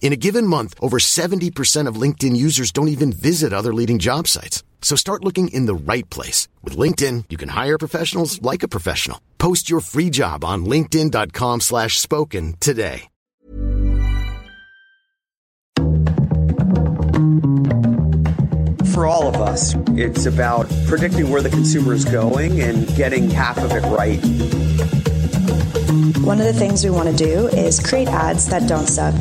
In a given month, over 70% of LinkedIn users don't even visit other leading job sites. So start looking in the right place. With LinkedIn, you can hire professionals like a professional. Post your free job on linkedin.com slash spoken today. For all of us, it's about predicting where the consumer is going and getting half of it right. One of the things we want to do is create ads that don't suck.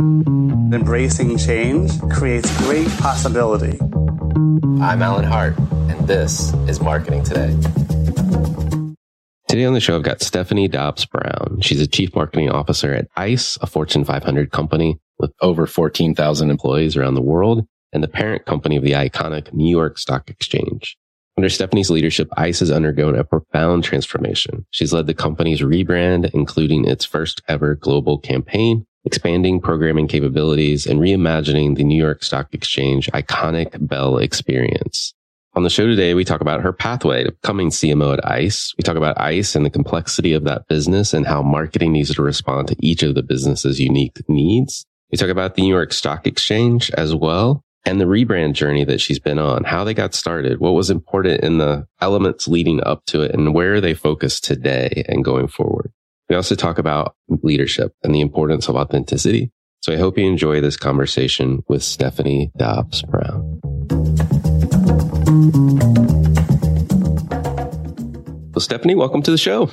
Embracing change creates great possibility. I'm Alan Hart, and this is Marketing Today. Today on the show, I've got Stephanie Dobbs Brown. She's a chief marketing officer at ICE, a Fortune 500 company with over 14,000 employees around the world and the parent company of the iconic New York Stock Exchange. Under Stephanie's leadership, ICE has undergone a profound transformation. She's led the company's rebrand, including its first ever global campaign, expanding programming capabilities and reimagining the New York Stock Exchange iconic Bell experience. On the show today, we talk about her pathway to becoming CMO at ICE. We talk about ICE and the complexity of that business and how marketing needs to respond to each of the business's unique needs. We talk about the New York Stock Exchange as well and the rebrand journey that she's been on, how they got started, what was important in the elements leading up to it and where they focus today and going forward. We also talk about leadership and the importance of authenticity. So I hope you enjoy this conversation with Stephanie Dobbs Brown. Well, Stephanie, welcome to the show.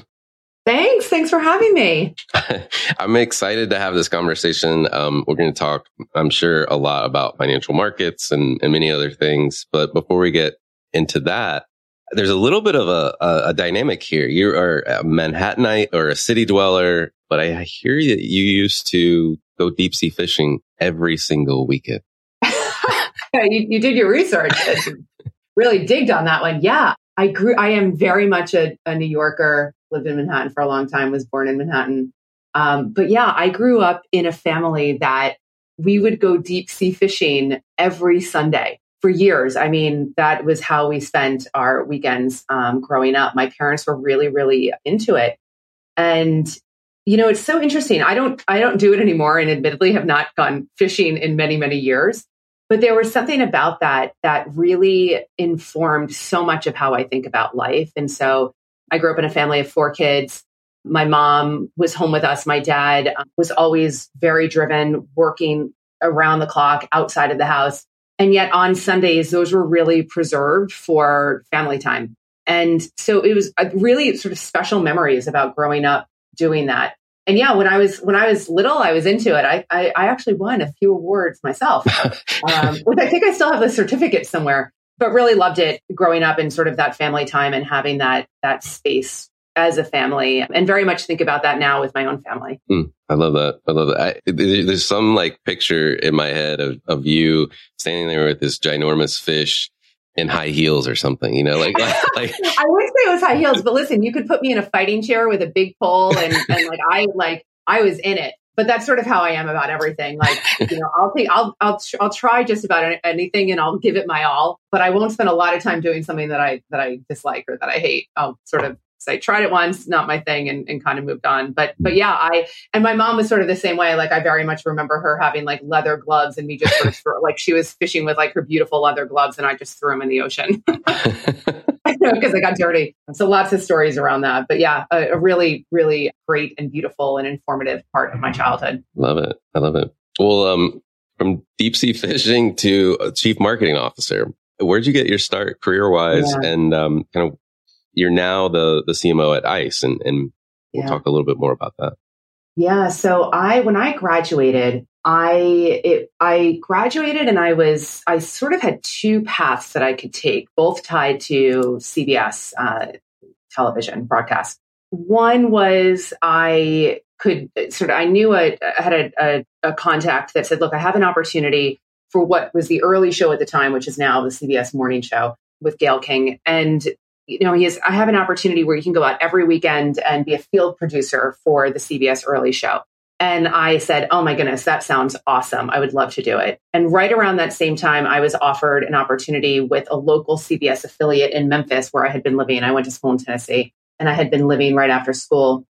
Thanks. Thanks for having me. I'm excited to have this conversation. Um, we're going to talk, I'm sure, a lot about financial markets and, and many other things. But before we get into that, there's a little bit of a, a, a, dynamic here. You are a Manhattanite or a city dweller, but I hear that you used to go deep sea fishing every single weekend. you, you, did your research. really digged on that one. Yeah, I grew. I am very much a, a New Yorker lived in Manhattan for a long time, was born in Manhattan. Um, but yeah, I grew up in a family that we would go deep sea fishing every Sunday for years. I mean, that was how we spent our weekends um, growing up. My parents were really, really into it. And you know, it's so interesting. I don't, I don't do it anymore, and admittedly, have not gone fishing in many, many years. But there was something about that that really informed so much of how I think about life. And so, I grew up in a family of four kids. My mom was home with us. My dad um, was always very driven, working around the clock outside of the house. And yet on Sundays, those were really preserved for family time. And so it was a really sort of special memories about growing up doing that. And yeah, when I was when I was little, I was into it. I I, I actually won a few awards myself, um, which I think I still have the certificate somewhere but really loved it growing up in sort of that family time and having that that space as a family and very much think about that now with my own family. Mm, I love that. I love that. I, there's some like picture in my head of, of you standing there with this ginormous fish in high heels or something, you know, like, like, I would say it was high heels, but listen, you could put me in a fighting chair with a big pole and, and like, I like, I was in it but that's sort of how I am about everything. Like, you know, I'll think I'll I'll I'll try just about anything and I'll give it my all, but I won't spend a lot of time doing something that I that I dislike or that I hate. I'll sort of say tried it once, not my thing, and, and kind of moved on. But but yeah, I and my mom was sort of the same way. Like I very much remember her having like leather gloves and me just sort of throw, like she was fishing with like her beautiful leather gloves, and I just threw them in the ocean because I got dirty. So lots of stories around that. But yeah, a, a really really great and beautiful and informative part of my childhood. Love it. I love it. Well, um, from deep sea fishing to chief marketing officer, where'd you get your start career wise yeah. and um, kind of you're now the the CMO at ICE, and and we'll yeah. talk a little bit more about that. Yeah. So I, when I graduated, I it, I graduated and I was I sort of had two paths that I could take, both tied to CBS uh, television broadcast. One was I could sort of I knew I, I had a, a, a contact that said, "Look, I have an opportunity for what was the early show at the time, which is now the CBS morning show with Gayle King, and you know, he is, I have an opportunity where you can go out every weekend and be a field producer for the CBS early show. And I said, Oh my goodness, that sounds awesome. I would love to do it. And right around that same time, I was offered an opportunity with a local CBS affiliate in Memphis where I had been living. I went to school in Tennessee and I had been living right after school.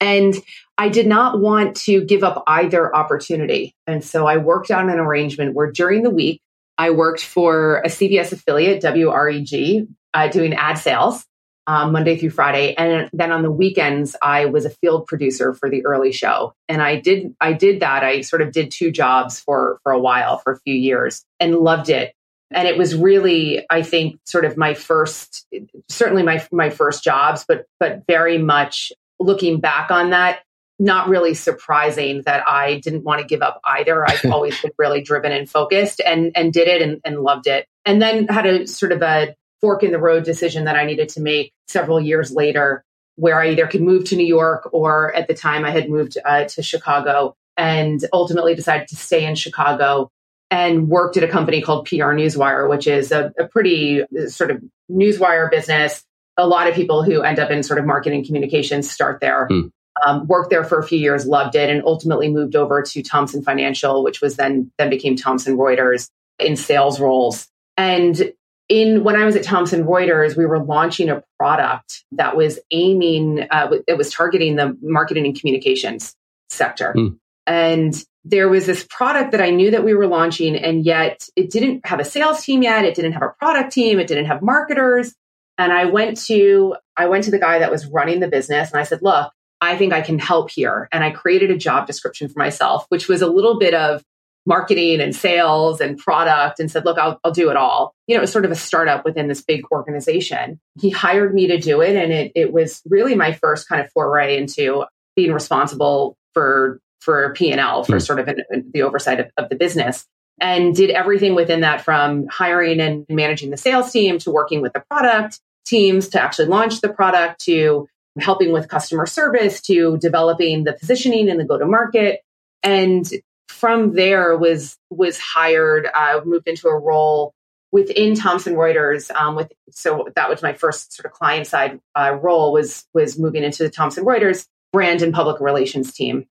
And I did not want to give up either opportunity. And so I worked out an arrangement where during the week, I worked for a CBS affiliate, WREG, uh, doing ad sales um, Monday through Friday, and then on the weekends I was a field producer for the early show, and I did I did that. I sort of did two jobs for for a while, for a few years, and loved it. And it was really, I think, sort of my first, certainly my my first jobs, but but very much looking back on that, not really surprising that I didn't want to give up either. I've always been really driven and focused, and and did it and, and loved it. And then had a sort of a fork in the road decision that I needed to make several years later, where I either could move to New York or at the time I had moved uh, to Chicago and ultimately decided to stay in Chicago and worked at a company called PR Newswire, which is a, a pretty uh, sort of newswire business. A lot of people who end up in sort of marketing communications start there. Hmm. Um, worked there for a few years, loved it, and ultimately moved over to Thomson Financial, which was then then became Thomson Reuters in sales roles. And in when I was at Thomson Reuters, we were launching a product that was aiming, uh, it was targeting the marketing and communications sector. Mm. And there was this product that I knew that we were launching, and yet it didn't have a sales team yet. It didn't have a product team. It didn't have marketers. And I went to I went to the guy that was running the business, and I said, "Look, I think I can help here." And I created a job description for myself, which was a little bit of marketing and sales and product and said, look, I'll, I'll do it all. You know, it was sort of a startup within this big organization. He hired me to do it. And it, it was really my first kind of foray into being responsible for, for P&L, for mm. sort of an, the oversight of, of the business and did everything within that from hiring and managing the sales team to working with the product teams to actually launch the product to helping with customer service to developing the positioning and the go to market and from there was was hired, uh, moved into a role within Thomson Reuters. Um, with so that was my first sort of client side uh, role was was moving into the Thomson Reuters brand and public relations team.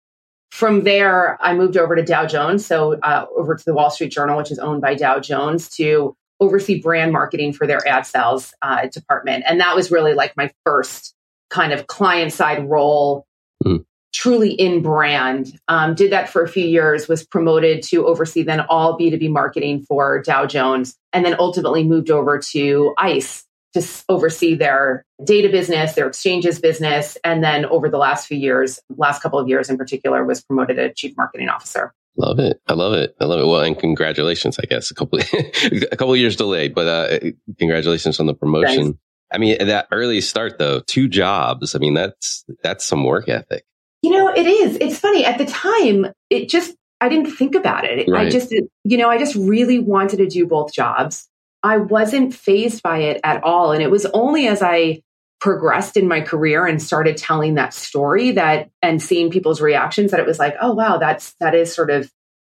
From there, I moved over to Dow Jones, so uh, over to the Wall Street Journal, which is owned by Dow Jones, to oversee brand marketing for their ad sales uh, department, and that was really like my first kind of client side role. Mm truly in brand. Um, did that for a few years, was promoted to oversee then all B2B marketing for Dow Jones, and then ultimately moved over to ICE to oversee their data business, their exchanges business. And then over the last few years, last couple of years in particular, was promoted to chief marketing officer. Love it. I love it. I love it. Well, and congratulations, I guess, a couple, a couple years delayed, but, uh, congratulations on the promotion. Thanks. I mean, that early start though, two jobs. I mean, that's, that's some work ethic. You know, it is. It's funny. At the time, it just, I didn't think about it. Right. I just, you know, I just really wanted to do both jobs. I wasn't fazed by it at all. And it was only as I progressed in my career and started telling that story that and seeing people's reactions that it was like, oh, wow, that's, that is sort of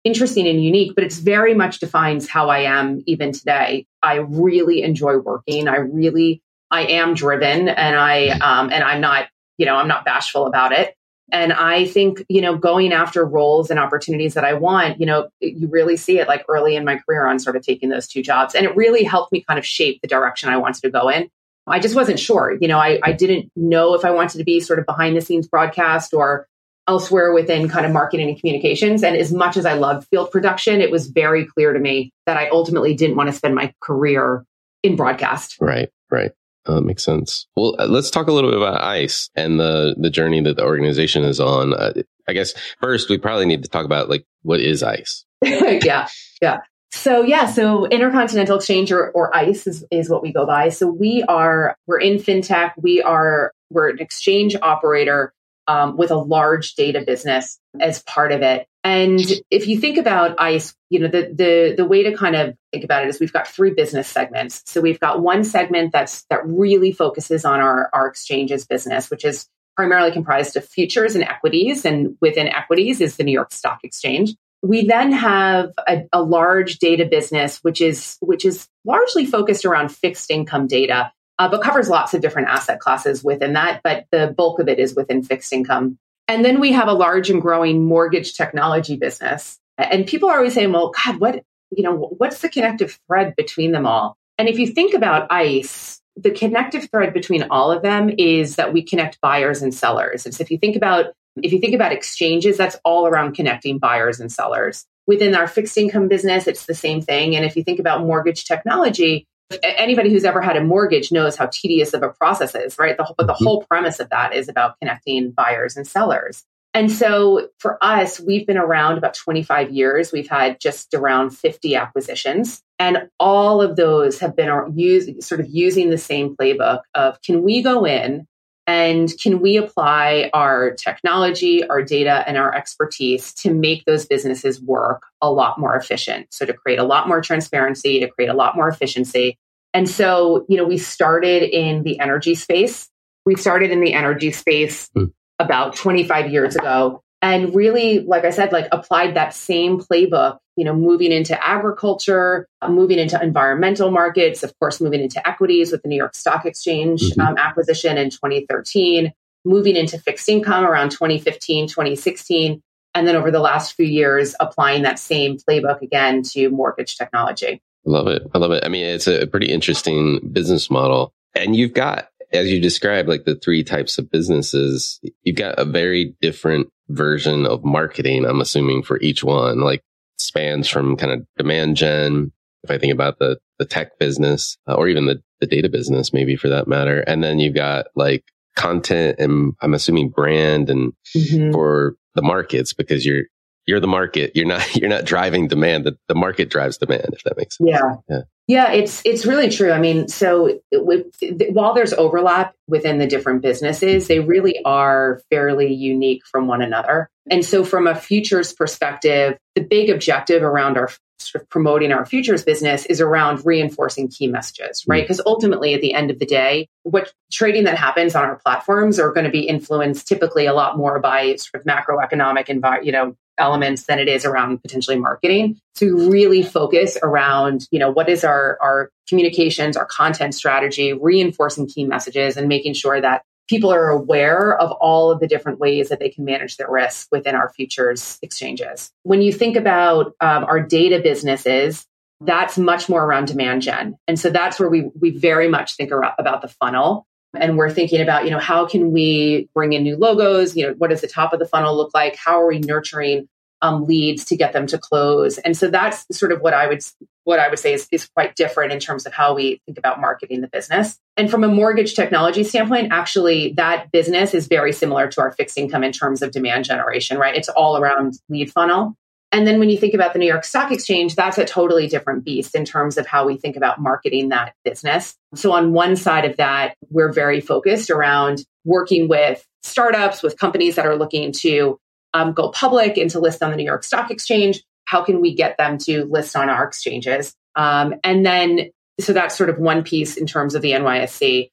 interesting and unique, but it's very much defines how I am even today. I really enjoy working. I really, I am driven and I, um, and I'm not, you know, I'm not bashful about it. And I think, you know, going after roles and opportunities that I want, you know, you really see it like early in my career on sort of taking those two jobs. And it really helped me kind of shape the direction I wanted to go in. I just wasn't sure. You know, I, I didn't know if I wanted to be sort of behind the scenes broadcast or elsewhere within kind of marketing and communications. And as much as I loved field production, it was very clear to me that I ultimately didn't want to spend my career in broadcast. Right, right. Uh, makes sense. Well, uh, let's talk a little bit about ICE and the the journey that the organization is on. Uh, I guess first we probably need to talk about like what is ICE. yeah, yeah. So yeah, so Intercontinental Exchange or, or ICE is, is what we go by. So we are we're in fintech. We are we're an exchange operator um, with a large data business as part of it. And if you think about ICE, you know, the, the, the way to kind of think about it is we've got three business segments. So we've got one segment that's, that really focuses on our, our exchanges business, which is primarily comprised of futures and equities. And within equities is the New York Stock Exchange. We then have a, a large data business, which is, which is largely focused around fixed income data. Uh, but covers lots of different asset classes within that, but the bulk of it is within fixed income. And then we have a large and growing mortgage technology business. And people are always saying, well, God, what, you know, what's the connective thread between them all? And if you think about ICE, the connective thread between all of them is that we connect buyers and sellers. And so if you think about if you think about exchanges, that's all around connecting buyers and sellers. Within our fixed income business, it's the same thing. And if you think about mortgage technology, anybody who's ever had a mortgage knows how tedious of a process is, right? The, but the mm-hmm. whole premise of that is about connecting buyers and sellers. And so for us, we've been around about 25 years. We've had just around 50 acquisitions. And all of those have been use, sort of using the same playbook of can we go in and can we apply our technology, our data, and our expertise to make those businesses work a lot more efficient? So, to create a lot more transparency, to create a lot more efficiency. And so, you know, we started in the energy space. We started in the energy space mm. about 25 years ago and really, like I said, like applied that same playbook, you know, moving into agriculture, moving into environmental markets, of course, moving into equities with the New York Stock Exchange mm-hmm. um, acquisition in 2013, moving into fixed income around 2015, 2016. And then over the last few years, applying that same playbook again to mortgage technology. I love it. I love it. I mean, it's a pretty interesting business model. And you've got, as you described, like the three types of businesses, you've got a very different version of marketing, I'm assuming for each one, like spans from kind of demand gen. If I think about the, the tech business uh, or even the, the data business, maybe for that matter. And then you've got like content and I'm assuming brand and mm-hmm. for the markets because you're, you're the market. You're not, you're not driving demand. The, the market drives demand, if that makes sense. Yeah. Yeah. Yeah, it's it's really true. I mean, so with, while there's overlap within the different businesses, they really are fairly unique from one another. And so, from a futures perspective, the big objective around our sort of promoting our futures business is around reinforcing key messages, right? Because mm. ultimately, at the end of the day, what trading that happens on our platforms are going to be influenced typically a lot more by sort of macroeconomic environment, you know, elements than it is around potentially marketing to really focus around you know what is our our communications our content strategy reinforcing key messages and making sure that people are aware of all of the different ways that they can manage their risk within our futures exchanges. When you think about um, our data businesses that's much more around demand gen. And so that's where we we very much think about the funnel and we're thinking about you know how can we bring in new logos? You know what does the top of the funnel look like? How are we nurturing um, leads to get them to close? And so that's sort of what i would what i would say is, is quite different in terms of how we think about marketing the business. And from a mortgage technology standpoint actually that business is very similar to our fixed income in terms of demand generation right? It's all around lead funnel and then when you think about the New York Stock Exchange, that's a totally different beast in terms of how we think about marketing that business. So on one side of that, we're very focused around working with startups, with companies that are looking to um, go public and to list on the New York Stock Exchange. How can we get them to list on our exchanges? Um, and then, so that's sort of one piece in terms of the NYSE.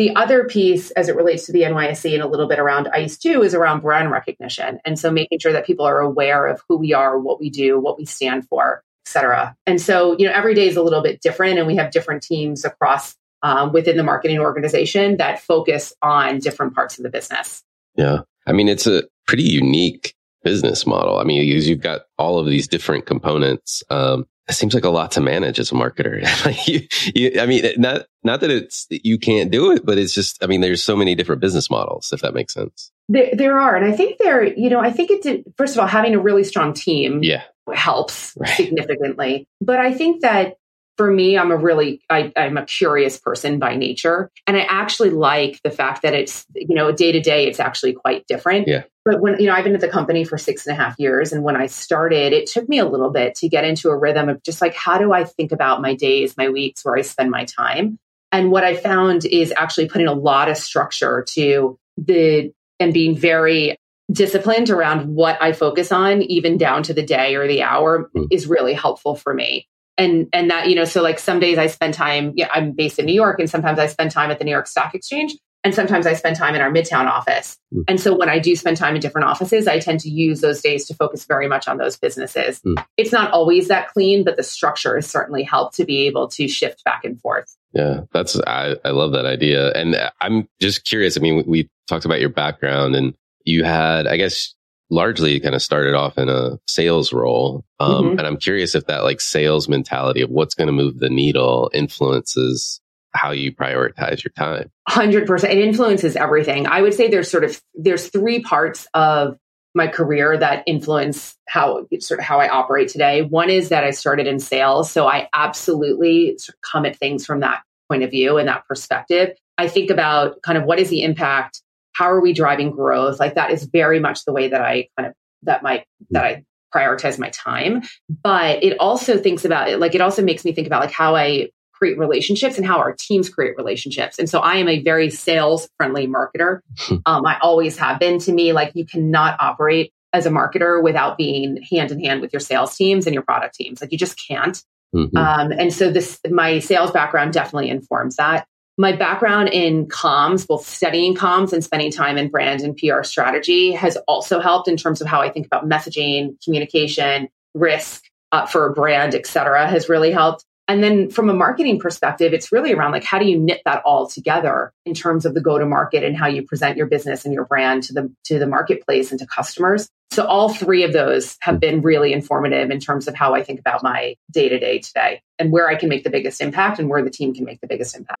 The other piece, as it relates to the NYSE and a little bit around ICE too, is around brand recognition. And so making sure that people are aware of who we are, what we do, what we stand for, et cetera. And so, you know, every day is a little bit different and we have different teams across um, within the marketing organization that focus on different parts of the business. Yeah. I mean, it's a pretty unique business model. I mean, you've got all of these different components. Um, it seems like a lot to manage as a marketer. you, you, I mean, not not that it's you can't do it, but it's just I mean, there's so many different business models. If that makes sense, there, there are, and I think there, you know, I think it did. First of all, having a really strong team, yeah, helps right. significantly. But I think that for me, I'm a really, I, am a curious person by nature. And I actually like the fact that it's, you know, day to day, it's actually quite different. Yeah. But when, you know, I've been at the company for six and a half years. And when I started, it took me a little bit to get into a rhythm of just like, how do I think about my days, my weeks, where I spend my time? And what I found is actually putting a lot of structure to the and being very disciplined around what I focus on, even down to the day or the hour, mm. is really helpful for me. And and that, you know, so like some days I spend time, yeah, I'm based in New York and sometimes I spend time at the New York Stock Exchange. And sometimes I spend time in our Midtown office. Mm. And so when I do spend time in different offices, I tend to use those days to focus very much on those businesses. Mm. It's not always that clean, but the structure has certainly helped to be able to shift back and forth. Yeah, that's, I, I love that idea. And I'm just curious. I mean, we, we talked about your background and you had, I guess, largely kind of started off in a sales role. Um, mm-hmm. And I'm curious if that like sales mentality of what's going to move the needle influences how you prioritize your time. 100%. It influences everything. I would say there's sort of, there's three parts of my career that influence how sort of how I operate today. One is that I started in sales. So I absolutely sort of come at things from that point of view and that perspective. I think about kind of what is the impact how are we driving growth? Like that is very much the way that I kind of that my that I prioritize my time. But it also thinks about it, like it also makes me think about like how I create relationships and how our teams create relationships. And so I am a very sales friendly marketer. um, I always have been to me, like you cannot operate as a marketer without being hand in hand with your sales teams and your product teams. Like you just can't. Mm-hmm. Um, and so this, my sales background definitely informs that my background in comms, both studying comms and spending time in brand and PR strategy, has also helped in terms of how I think about messaging, communication, risk uh, for a brand, et cetera, has really helped. And then from a marketing perspective, it's really around like how do you knit that all together in terms of the go to market and how you present your business and your brand to the to the marketplace and to customers. So all three of those have been really informative in terms of how I think about my day to day today and where I can make the biggest impact and where the team can make the biggest impact.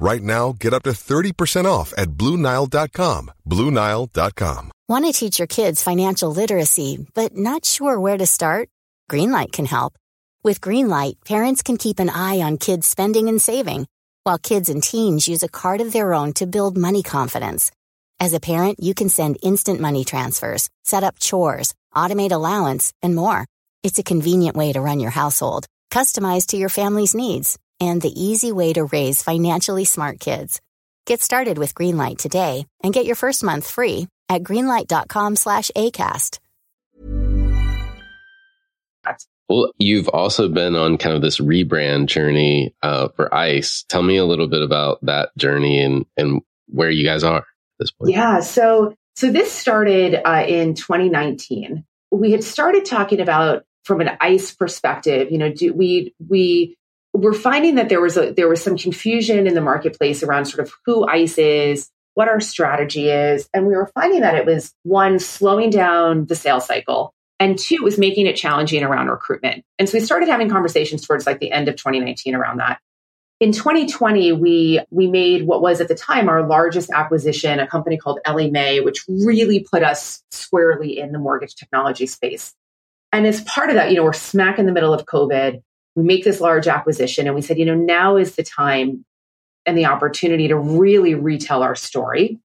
Right now, get up to 30% off at Bluenile.com. Bluenile.com. Want to teach your kids financial literacy, but not sure where to start? Greenlight can help. With Greenlight, parents can keep an eye on kids' spending and saving, while kids and teens use a card of their own to build money confidence. As a parent, you can send instant money transfers, set up chores, automate allowance, and more. It's a convenient way to run your household, customized to your family's needs and the easy way to raise financially smart kids. Get started with Greenlight today and get your first month free at greenlight.com slash ACAST. Well, you've also been on kind of this rebrand journey uh, for ICE. Tell me a little bit about that journey and, and where you guys are at this point. Yeah. So, so this started uh, in 2019. We had started talking about from an ICE perspective, you know, do we, we, we're finding that there was a, there was some confusion in the marketplace around sort of who ICE is, what our strategy is, and we were finding that it was one slowing down the sales cycle, and two was making it challenging around recruitment. And so we started having conversations towards like the end of 2019 around that. In 2020, we we made what was at the time our largest acquisition, a company called Ellie Mae, which really put us squarely in the mortgage technology space. And as part of that, you know, we're smack in the middle of COVID we make this large acquisition and we said, you know, now is the time and the opportunity to really retell our story.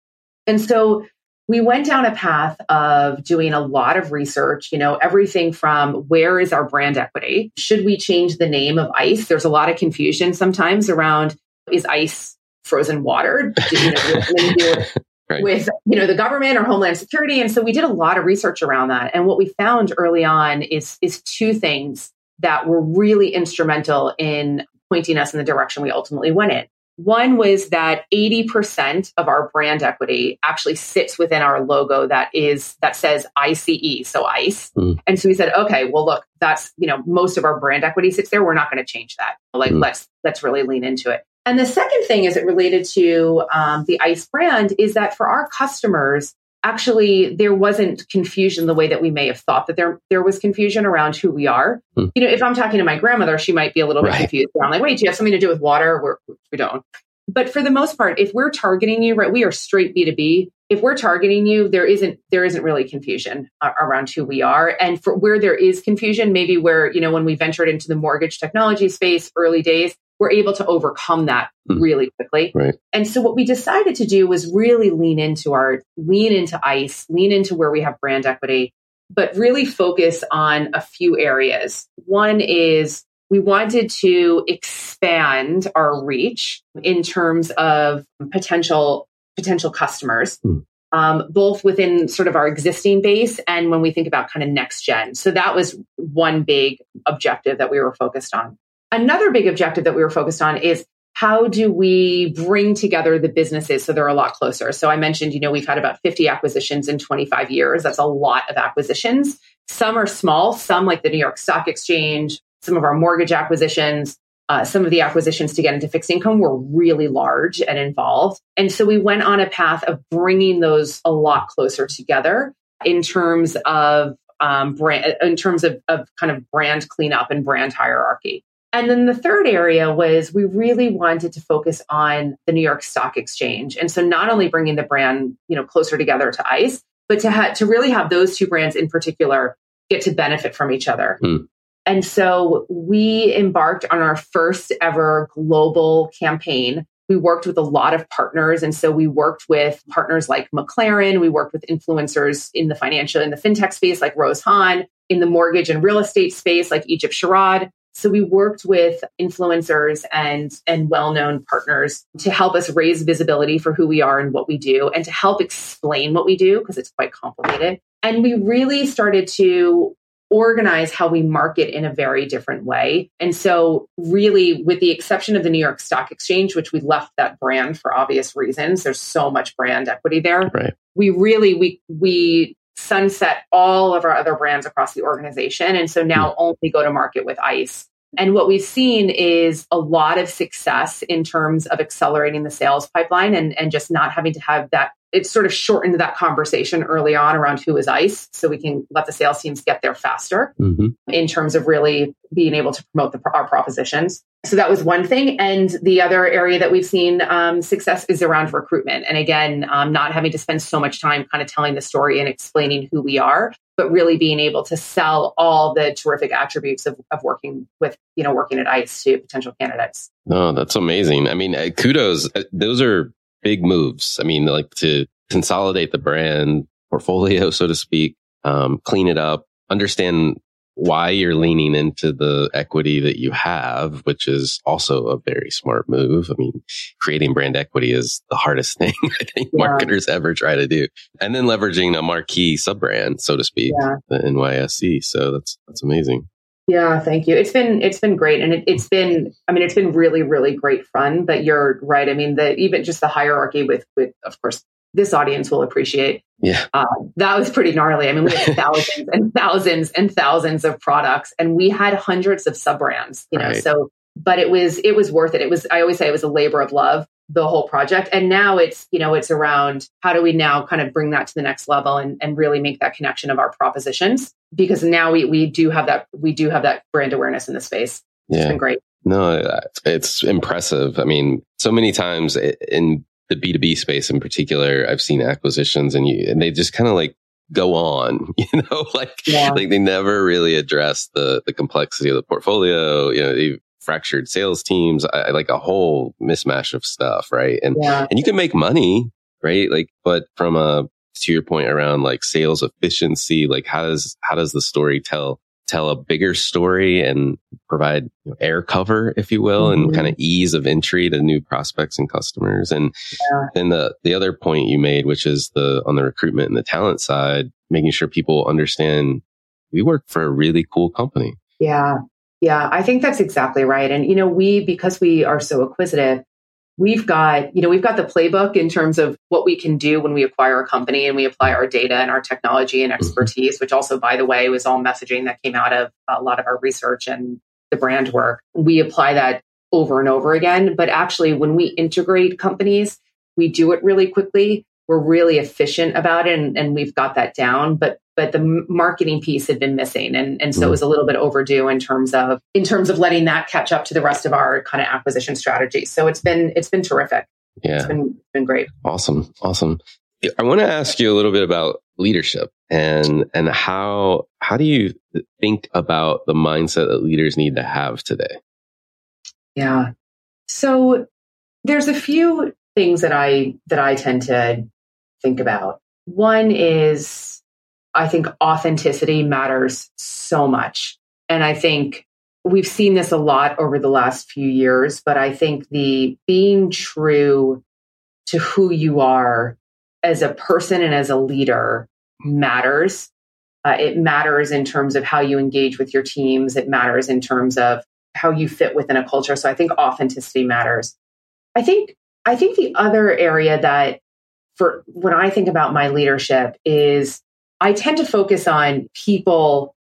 And so we went down a path of doing a lot of research, you know, everything from where is our brand equity? Should we change the name of ICE? There's a lot of confusion sometimes around is ICE frozen water? You know, right. with you know the government or homeland security and so we did a lot of research around that and what we found early on is is two things that were really instrumental in pointing us in the direction we ultimately went in. One was that 80% of our brand equity actually sits within our logo that is that says ICE, so ICE. Mm. And so we said, okay, well look, that's, you know, most of our brand equity sits there. We're not going to change that. Like mm. let's let's really lean into it. And the second thing is it related to um, the ICE brand is that for our customers, actually there wasn't confusion the way that we may have thought that there there was confusion around who we are. Hmm. You know, if I'm talking to my grandmother, she might be a little bit right. confused. I'm like, wait, do you have something to do with water? We're, we do not But for the most part, if we're targeting you, right, we are straight B2B. If we're targeting you, there isn't there isn't really confusion around who we are. And for where there is confusion, maybe where, you know, when we ventured into the mortgage technology space early days, we're able to overcome that mm. really quickly. Right. And so what we decided to do was really lean into our lean into ICE, lean into where we have brand equity, but really focus on a few areas. One is we wanted to expand our reach in terms of potential potential customers. Mm. Um, both within sort of our existing base and when we think about kind of next gen. So that was one big objective that we were focused on. Another big objective that we were focused on is how do we bring together the businesses so they're a lot closer? So I mentioned, you know, we've had about 50 acquisitions in 25 years. That's a lot of acquisitions. Some are small, some like the New York Stock Exchange, some of our mortgage acquisitions, uh, some of the acquisitions to get into fixed income were really large and involved. And so we went on a path of bringing those a lot closer together in terms of um, brand, in terms of, of kind of brand cleanup and brand hierarchy. And then the third area was we really wanted to focus on the New York Stock Exchange. And so not only bringing the brand, you know, closer together to ICE, but to ha- to really have those two brands in particular get to benefit from each other. Mm. And so we embarked on our first ever global campaign. We worked with a lot of partners. And so we worked with partners like McLaren. We worked with influencers in the financial, in the fintech space like Rose Han, in the mortgage and real estate space like Egypt Sherrod. So we worked with influencers and, and well-known partners to help us raise visibility for who we are and what we do and to help explain what we do because it's quite complicated. And we really started to organize how we market in a very different way. And so really with the exception of the New York Stock Exchange, which we left that brand for obvious reasons, there's so much brand equity there. Right. We really, we, we sunset all of our other brands across the organization. And so now hmm. only go to market with ICE. And what we've seen is a lot of success in terms of accelerating the sales pipeline and, and just not having to have that. It's sort of shortened that conversation early on around who is ICE so we can let the sales teams get there faster mm-hmm. in terms of really being able to promote the, our propositions. So that was one thing. And the other area that we've seen um, success is around recruitment. And again, um, not having to spend so much time kind of telling the story and explaining who we are, but really being able to sell all the terrific attributes of, of working with, you know, working at ICE to potential candidates. Oh, that's amazing. I mean, uh, kudos. Uh, those are big moves. I mean, like to consolidate the brand portfolio, so to speak, um, clean it up, understand why you're leaning into the equity that you have, which is also a very smart move. I mean, creating brand equity is the hardest thing I think yeah. marketers ever try to do. And then leveraging a marquee sub brand, so to speak, yeah. the NYSE. So that's, that's amazing. Yeah, thank you. It's been it's been great, and it, has been I mean it's been really really great fun. But you're right. I mean the even just the hierarchy with with of course this audience will appreciate. Yeah. Uh, that was pretty gnarly. I mean, we had thousands and thousands and thousands of products and we had hundreds of sub brands, you know, right. so, but it was, it was worth it. It was, I always say it was a labor of love, the whole project. And now it's, you know, it's around how do we now kind of bring that to the next level and, and really make that connection of our propositions? Because now we, we do have that, we do have that brand awareness in the space. It's yeah. been great. No, it's impressive. I mean, so many times in the B2B space in particular, I've seen acquisitions and you, and they just kind of like go on, you know, like, yeah. like they never really address the, the complexity of the portfolio, you know, they fractured sales teams, I, like a whole mismatch of stuff. Right. And, yeah. and you can make money, right? Like, but from a, to your point around like sales efficiency, like how does, how does the story tell tell a bigger story and provide you know, air cover, if you will, mm-hmm. and kind of ease of entry to new prospects and customers. And yeah. then the, the other point you made, which is the, on the recruitment and the talent side, making sure people understand we work for a really cool company. Yeah. Yeah. I think that's exactly right. And, you know, we, because we are so acquisitive, we've got, you know, we've got the playbook in terms of what we can do when we acquire a company and we apply our data and our technology and mm-hmm. expertise, which also, by the way, was all messaging that came out of a lot of our research and the brand work. We apply that over and over again. But actually, when we integrate companies, we do it really quickly. We're really efficient about it and, and we've got that down. But but the marketing piece had been missing and, and so it mm-hmm. was a little bit overdue in terms of in terms of letting that catch up to the rest of our kind of acquisition strategy. So it's been it's been terrific. Yeah. It's been been great. Awesome. Awesome. I want to ask you a little bit about leadership and and how how do you think about the mindset that leaders need to have today? Yeah. So there's a few things that i that i tend to think about. One is I think authenticity matters so much. And I think we've seen this a lot over the last few years, but I think the being true to who you are as a person and as a leader matters. Uh, it matters in terms of how you engage with your teams. It matters in terms of how you fit within a culture. So I think authenticity matters. I think I think the other area that for when I think about my leadership is I tend to focus on people,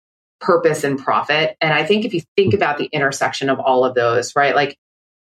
purpose, and profit. And I think if you think about the intersection of all of those, right, like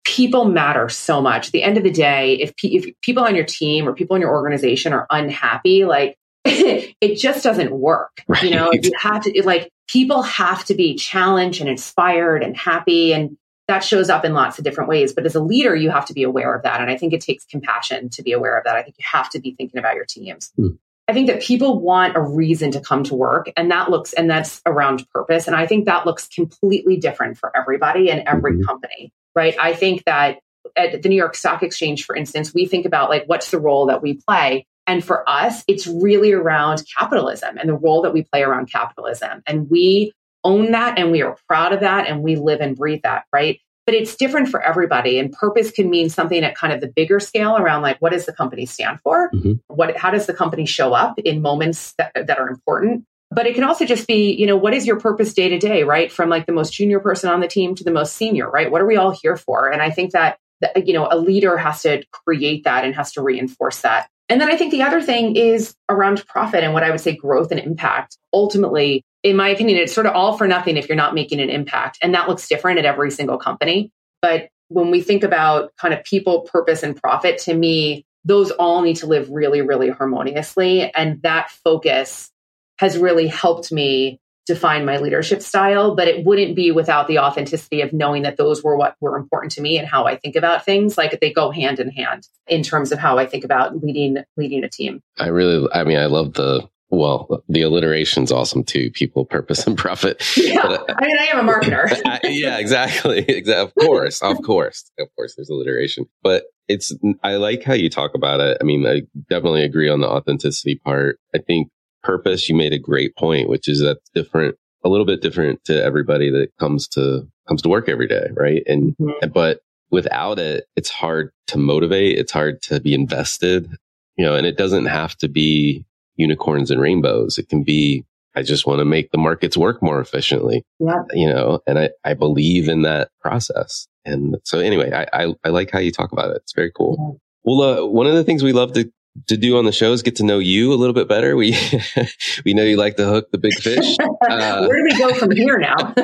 people matter so much. At the end of the day, if, if people on your team or people in your organization are unhappy, like it just doesn't work. Right. You know, you have to, like, people have to be challenged and inspired and happy. And that shows up in lots of different ways. But as a leader, you have to be aware of that. And I think it takes compassion to be aware of that. I think you have to be thinking about your teams. Mm. I think that people want a reason to come to work and that looks, and that's around purpose. And I think that looks completely different for everybody and every mm-hmm. company, right? I think that at the New York Stock Exchange, for instance, we think about like, what's the role that we play? And for us, it's really around capitalism and the role that we play around capitalism. And we own that and we are proud of that and we live and breathe that, right? But it's different for everybody and purpose can mean something at kind of the bigger scale around like what does the company stand for? Mm-hmm. what how does the company show up in moments that, that are important? But it can also just be you know what is your purpose day to day right? From like the most junior person on the team to the most senior right? What are we all here for? And i think that, that you know a leader has to create that and has to reinforce that and then I think the other thing is around profit and what I would say growth and impact. Ultimately, in my opinion, it's sort of all for nothing if you're not making an impact. And that looks different at every single company. But when we think about kind of people, purpose, and profit, to me, those all need to live really, really harmoniously. And that focus has really helped me define my leadership style, but it wouldn't be without the authenticity of knowing that those were what were important to me and how I think about things. Like they go hand in hand in terms of how I think about leading leading a team. I really I mean I love the well, the alliteration's awesome too. People, purpose, and profit. Yeah, but, uh, I mean, I am a marketer. I, yeah, exactly. Of course, of course, of course. There's alliteration, but it's. I like how you talk about it. I mean, I definitely agree on the authenticity part. I think purpose, you made a great point, which is that's different, a little bit different to everybody that comes to, comes to work every day. Right. And, mm-hmm. but without it, it's hard to motivate. It's hard to be invested, you know, and it doesn't have to be unicorns and rainbows. It can be, I just want to make the markets work more efficiently. Yeah. You know, and I, I believe in that process. And so anyway, I, I, I like how you talk about it. It's very cool. Yeah. Well, uh, one of the things we love to to do on the show is get to know you a little bit better. We we know you like to hook the big fish. Uh, Where do we go from here now?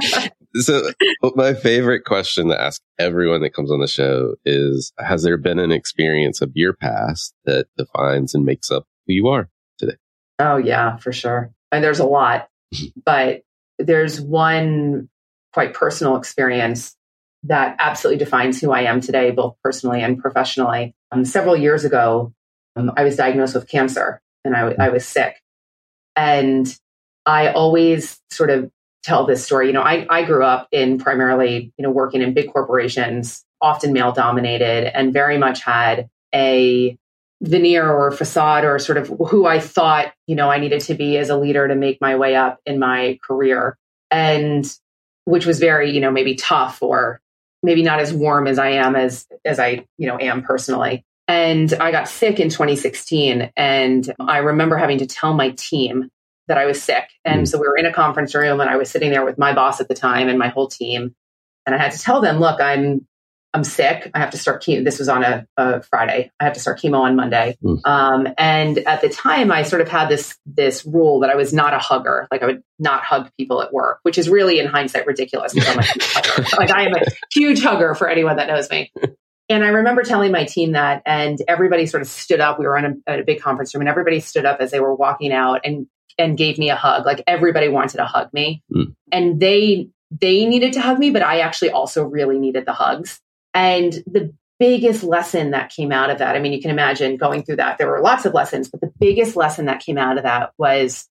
so, my favorite question to ask everyone that comes on the show is: Has there been an experience of your past that defines and makes up who you are today? Oh yeah, for sure. And there's a lot, but there's one quite personal experience that absolutely defines who I am today, both personally and professionally. Um, several years ago, Um, I was diagnosed with cancer and I, hmm. I was sick. And I always sort of tell this story. You know, I, I grew up in primarily, you know, working in big corporations, often male dominated, and very much had a veneer or facade or sort of who I thought, you know, I needed to be as a leader to make my way up in my career. And which was very, you know, maybe tough or maybe not as warm as I am as as I, you know, am personally. And I got sick in 2016. And I remember having to tell my team that I was sick. And mm. so we were in a conference room and I was sitting there with my boss at the time and my whole team. And I had to tell them, look, I'm I'm sick. I have to start chemo. This was on a, a Friday. I have to start chemo on Monday. Mm. Um, and at the time, I sort of had this this rule that I was not a hugger. Like I would not hug people at work, which is really, in hindsight, ridiculous. like I am a huge hugger for anyone that knows me. And I remember telling my team that, and everybody sort of stood up. We were in a, a, big conference room, and everybody stood up as they were walking out. And and gave me a hug. Like everybody wanted to hug me. Mm. And they they needed to hug me, but I actually also really needed the hugs. And the biggest lesson that came out of that, I mean, you can imagine going through that. There were lots of lessons, but the biggest lesson that came out of that was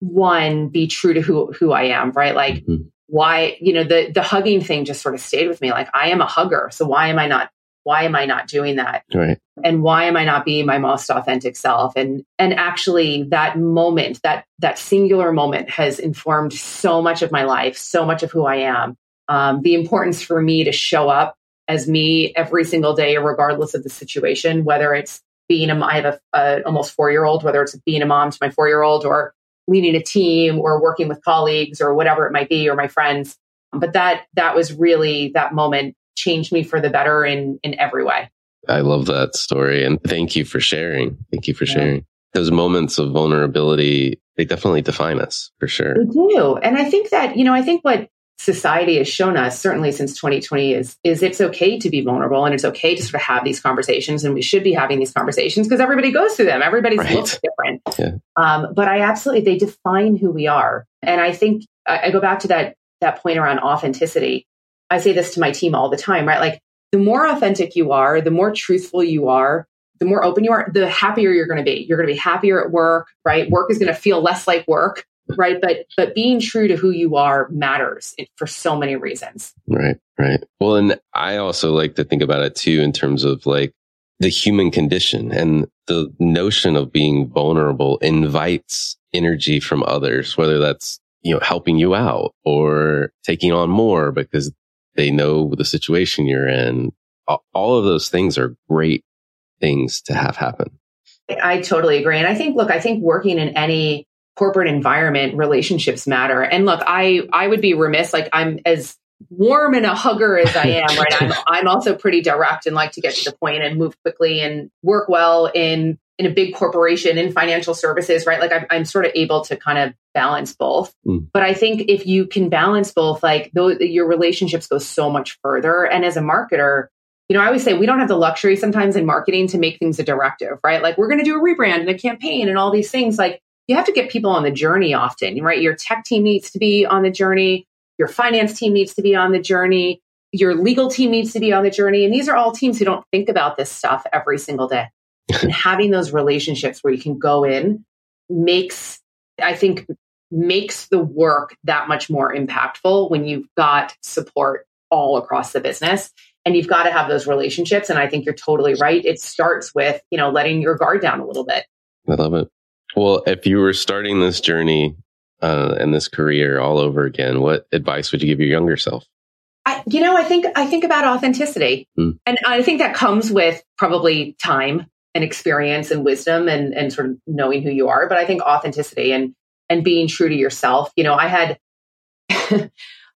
one, be true to who who I am, right? Like mm-hmm. why, you know, the the hugging thing just sort of stayed with me. Like I am a hugger. So why am I not why am I not doing that? Right. And why am I not being my most authentic self? And and actually that moment, that that singular moment has informed so much of my life, so much of who I am. Um, the importance for me to show up as me every single day, regardless of the situation, whether it's being a, I have a, a almost four year old, whether it's being a mom to my four year old or leading a team or working with colleagues or whatever it might be, or my friends. But that, that was really that moment changed me for the better in in every way. I love that story and thank you for sharing. Thank you for yeah. sharing. Those moments of vulnerability, they definitely define us for sure. They do. And I think that, you know, I think what society has shown us certainly since 2020 is is it's okay to be vulnerable and it's okay to sort of have these conversations and we should be having these conversations because everybody goes through them everybody's right. looks different yeah. um, but i absolutely they define who we are and i think I, I go back to that that point around authenticity I say this to my team all the time, right? Like the more authentic you are, the more truthful you are, the more open you are, the happier you're going to be. You're going to be happier at work, right? Work is going to feel less like work, right? But but being true to who you are matters for so many reasons. Right, right. Well, and I also like to think about it too in terms of like the human condition and the notion of being vulnerable invites energy from others, whether that's you know helping you out or taking on more because they know the situation you're in. All of those things are great things to have happen. I totally agree. And I think, look, I think working in any corporate environment, relationships matter. And look, I, I would be remiss, like I'm as warm and a hugger as I am, right? I'm, I'm also pretty direct and like to get to the point and move quickly and work well in in a big corporation in financial services, right? Like I'm, I'm sort of able to kind of balance both. Mm. But I think if you can balance both, like those, your relationships go so much further. And as a marketer, you know, I always say we don't have the luxury sometimes in marketing to make things a directive, right? Like we're going to do a rebrand and a campaign and all these things. Like you have to get people on the journey often, right? Your tech team needs to be on the journey. Your finance team needs to be on the journey. Your legal team needs to be on the journey. And these are all teams who don't think about this stuff every single day and having those relationships where you can go in makes, I think, makes the work that much more impactful when you've got support all across the business. And you've got to have those relationships and i think you're totally right. It starts with you know letting your guard down a little bit. I love it. Well if you were starting this journey uh, and this career all over again what advice would you give your younger self? I, you know i think i think about authenticity. Mm. and i think that comes with probably time and experience and wisdom and, and sort of knowing who you are. But I think authenticity and, and being true to yourself. You know, I had,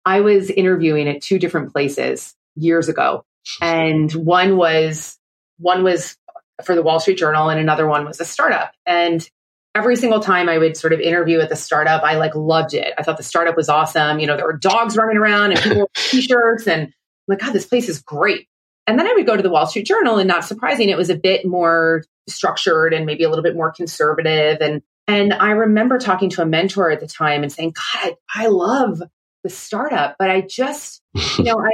I was interviewing at two different places years ago. And one was, one was for the Wall Street Journal and another one was a startup. And every single time I would sort of interview at the startup, I like loved it. I thought the startup was awesome. You know, there were dogs running around and people with t-shirts and I'm like, God, this place is great. And then I would go to the Wall Street Journal and not surprising, it was a bit more structured and maybe a little bit more conservative. And and I remember talking to a mentor at the time and saying, God, I, I love the startup, but I just, you know, I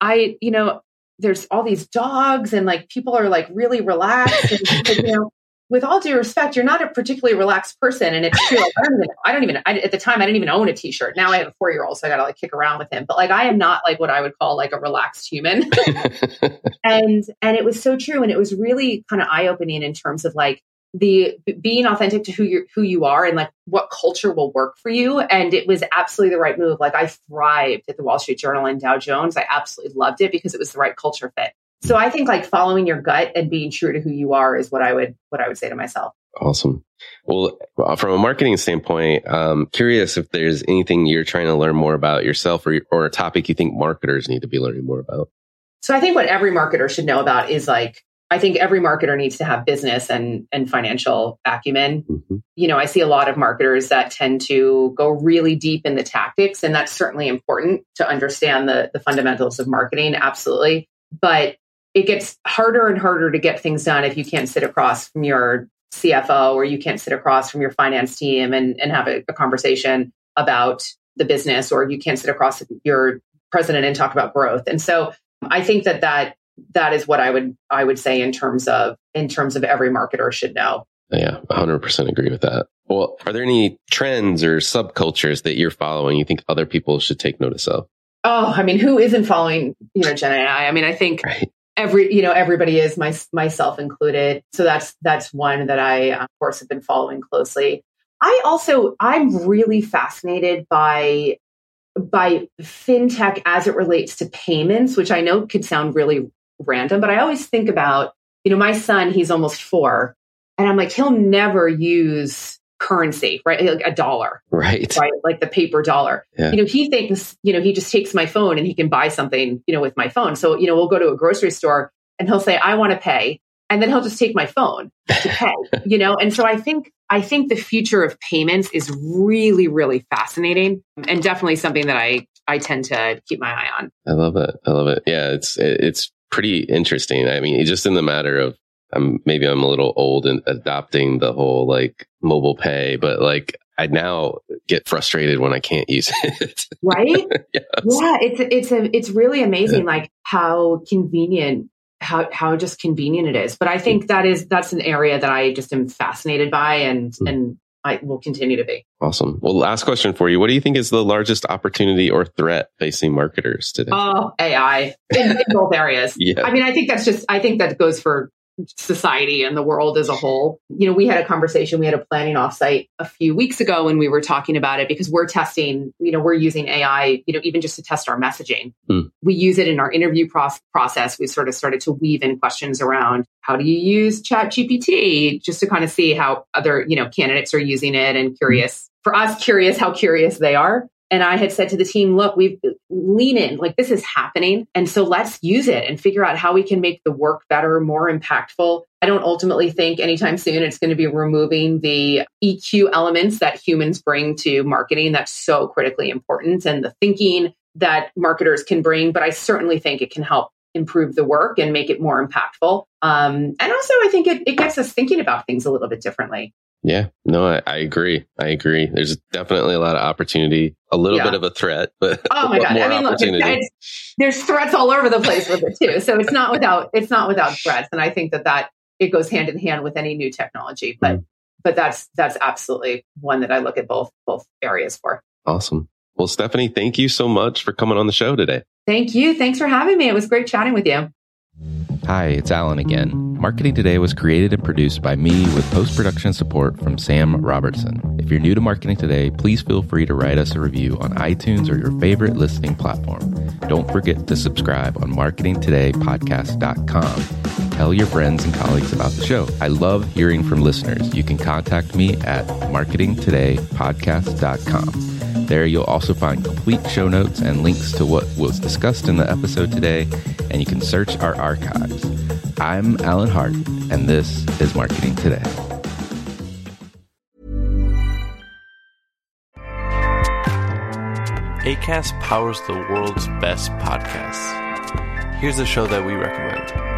I, you know, there's all these dogs and like people are like really relaxed and you know with all due respect, you're not a particularly relaxed person. And it's true. Like, I don't even, I don't even, I, at the time, I didn't even own a t-shirt. Now I have a four year old, so I got to like kick around with him. But like, I am not like what I would call like a relaxed human. and, and it was so true. And it was really kind of eye opening in terms of like the being authentic to who you who you are and like what culture will work for you. And it was absolutely the right move. Like I thrived at the Wall Street Journal and Dow Jones. I absolutely loved it because it was the right culture fit. So I think like following your gut and being true to who you are is what I would what I would say to myself. Awesome. Well, from a marketing standpoint, um, curious if there's anything you're trying to learn more about yourself or, or a topic you think marketers need to be learning more about. So I think what every marketer should know about is like, I think every marketer needs to have business and, and financial acumen. Mm-hmm. You know, I see a lot of marketers that tend to go really deep in the tactics, and that's certainly important to understand the, the fundamentals of marketing. Absolutely. But it gets harder and harder to get things done if you can't sit across from your CFO or you can't sit across from your finance team and, and have a, a conversation about the business or you can't sit across your president and talk about growth. And so I think that that that is what I would I would say in terms of in terms of every marketer should know. Yeah, 100% agree with that. Well, are there any trends or subcultures that you're following you think other people should take notice of? Oh, I mean, who isn't following, you know, Gen AI? I mean, I think right. Every, you know, everybody is, my, myself included. So that's, that's one that I, um, of course, have been following closely. I also, I'm really fascinated by, by fintech as it relates to payments, which I know could sound really random, but I always think about, you know, my son, he's almost four and I'm like, he'll never use currency, right? Like a dollar, right? Right, like the paper dollar. Yeah. You know, he thinks, you know, he just takes my phone and he can buy something, you know, with my phone. So, you know, we'll go to a grocery store and he'll say, "I want to pay," and then he'll just take my phone to pay. you know, and so I think I think the future of payments is really, really fascinating and definitely something that I I tend to keep my eye on. I love it. I love it. Yeah, it's it's pretty interesting. I mean, just in the matter of I'm maybe I'm a little old in adopting the whole like mobile pay, but like I now get frustrated when I can't use it. right? yes. Yeah, it's it's a it's really amazing yeah. like how convenient how how just convenient it is. But I think that is that's an area that I just am fascinated by and mm. and I will continue to be. Awesome. Well, last question for you. What do you think is the largest opportunity or threat facing marketers today? Oh, AI in, in both areas. yeah. I mean, I think that's just, I think that goes for society and the world as a whole. You know, we had a conversation, we had a planning offsite a few weeks ago when we were talking about it because we're testing, you know, we're using AI, you know, even just to test our messaging. Mm. We use it in our interview pro- process. We sort of started to weave in questions around how do you use chat GPT just to kind of see how other, you know, candidates are using it and curious for us, curious how curious they are. And I had said to the team, look, we've lean in, like this is happening. And so let's use it and figure out how we can make the work better, more impactful. I don't ultimately think anytime soon it's going to be removing the EQ elements that humans bring to marketing. That's so critically important and the thinking that marketers can bring. But I certainly think it can help improve the work and make it more impactful. Um, and also, I think it, it gets us thinking about things a little bit differently. Yeah, no, I, I, agree. I agree. There's definitely a lot of opportunity, a little yeah. bit of a threat, but oh my god, I mean, look, it's, it's, there's threats all over the place with it too. So it's not without it's not without threats, and I think that that it goes hand in hand with any new technology. But mm. but that's that's absolutely one that I look at both both areas for. Awesome. Well, Stephanie, thank you so much for coming on the show today. Thank you. Thanks for having me. It was great chatting with you. Hi, it's Alan again. Marketing Today was created and produced by me with post production support from Sam Robertson. If you're new to Marketing Today, please feel free to write us a review on iTunes or your favorite listening platform. Don't forget to subscribe on marketingtodaypodcast.com. Tell your friends and colleagues about the show. I love hearing from listeners. You can contact me at marketingtodaypodcast.com. There you'll also find complete show notes and links to what was discussed in the episode today, and you can search our archives. I'm Alan Hart, and this is Marketing Today. ACAST powers the world's best podcasts. Here's a show that we recommend.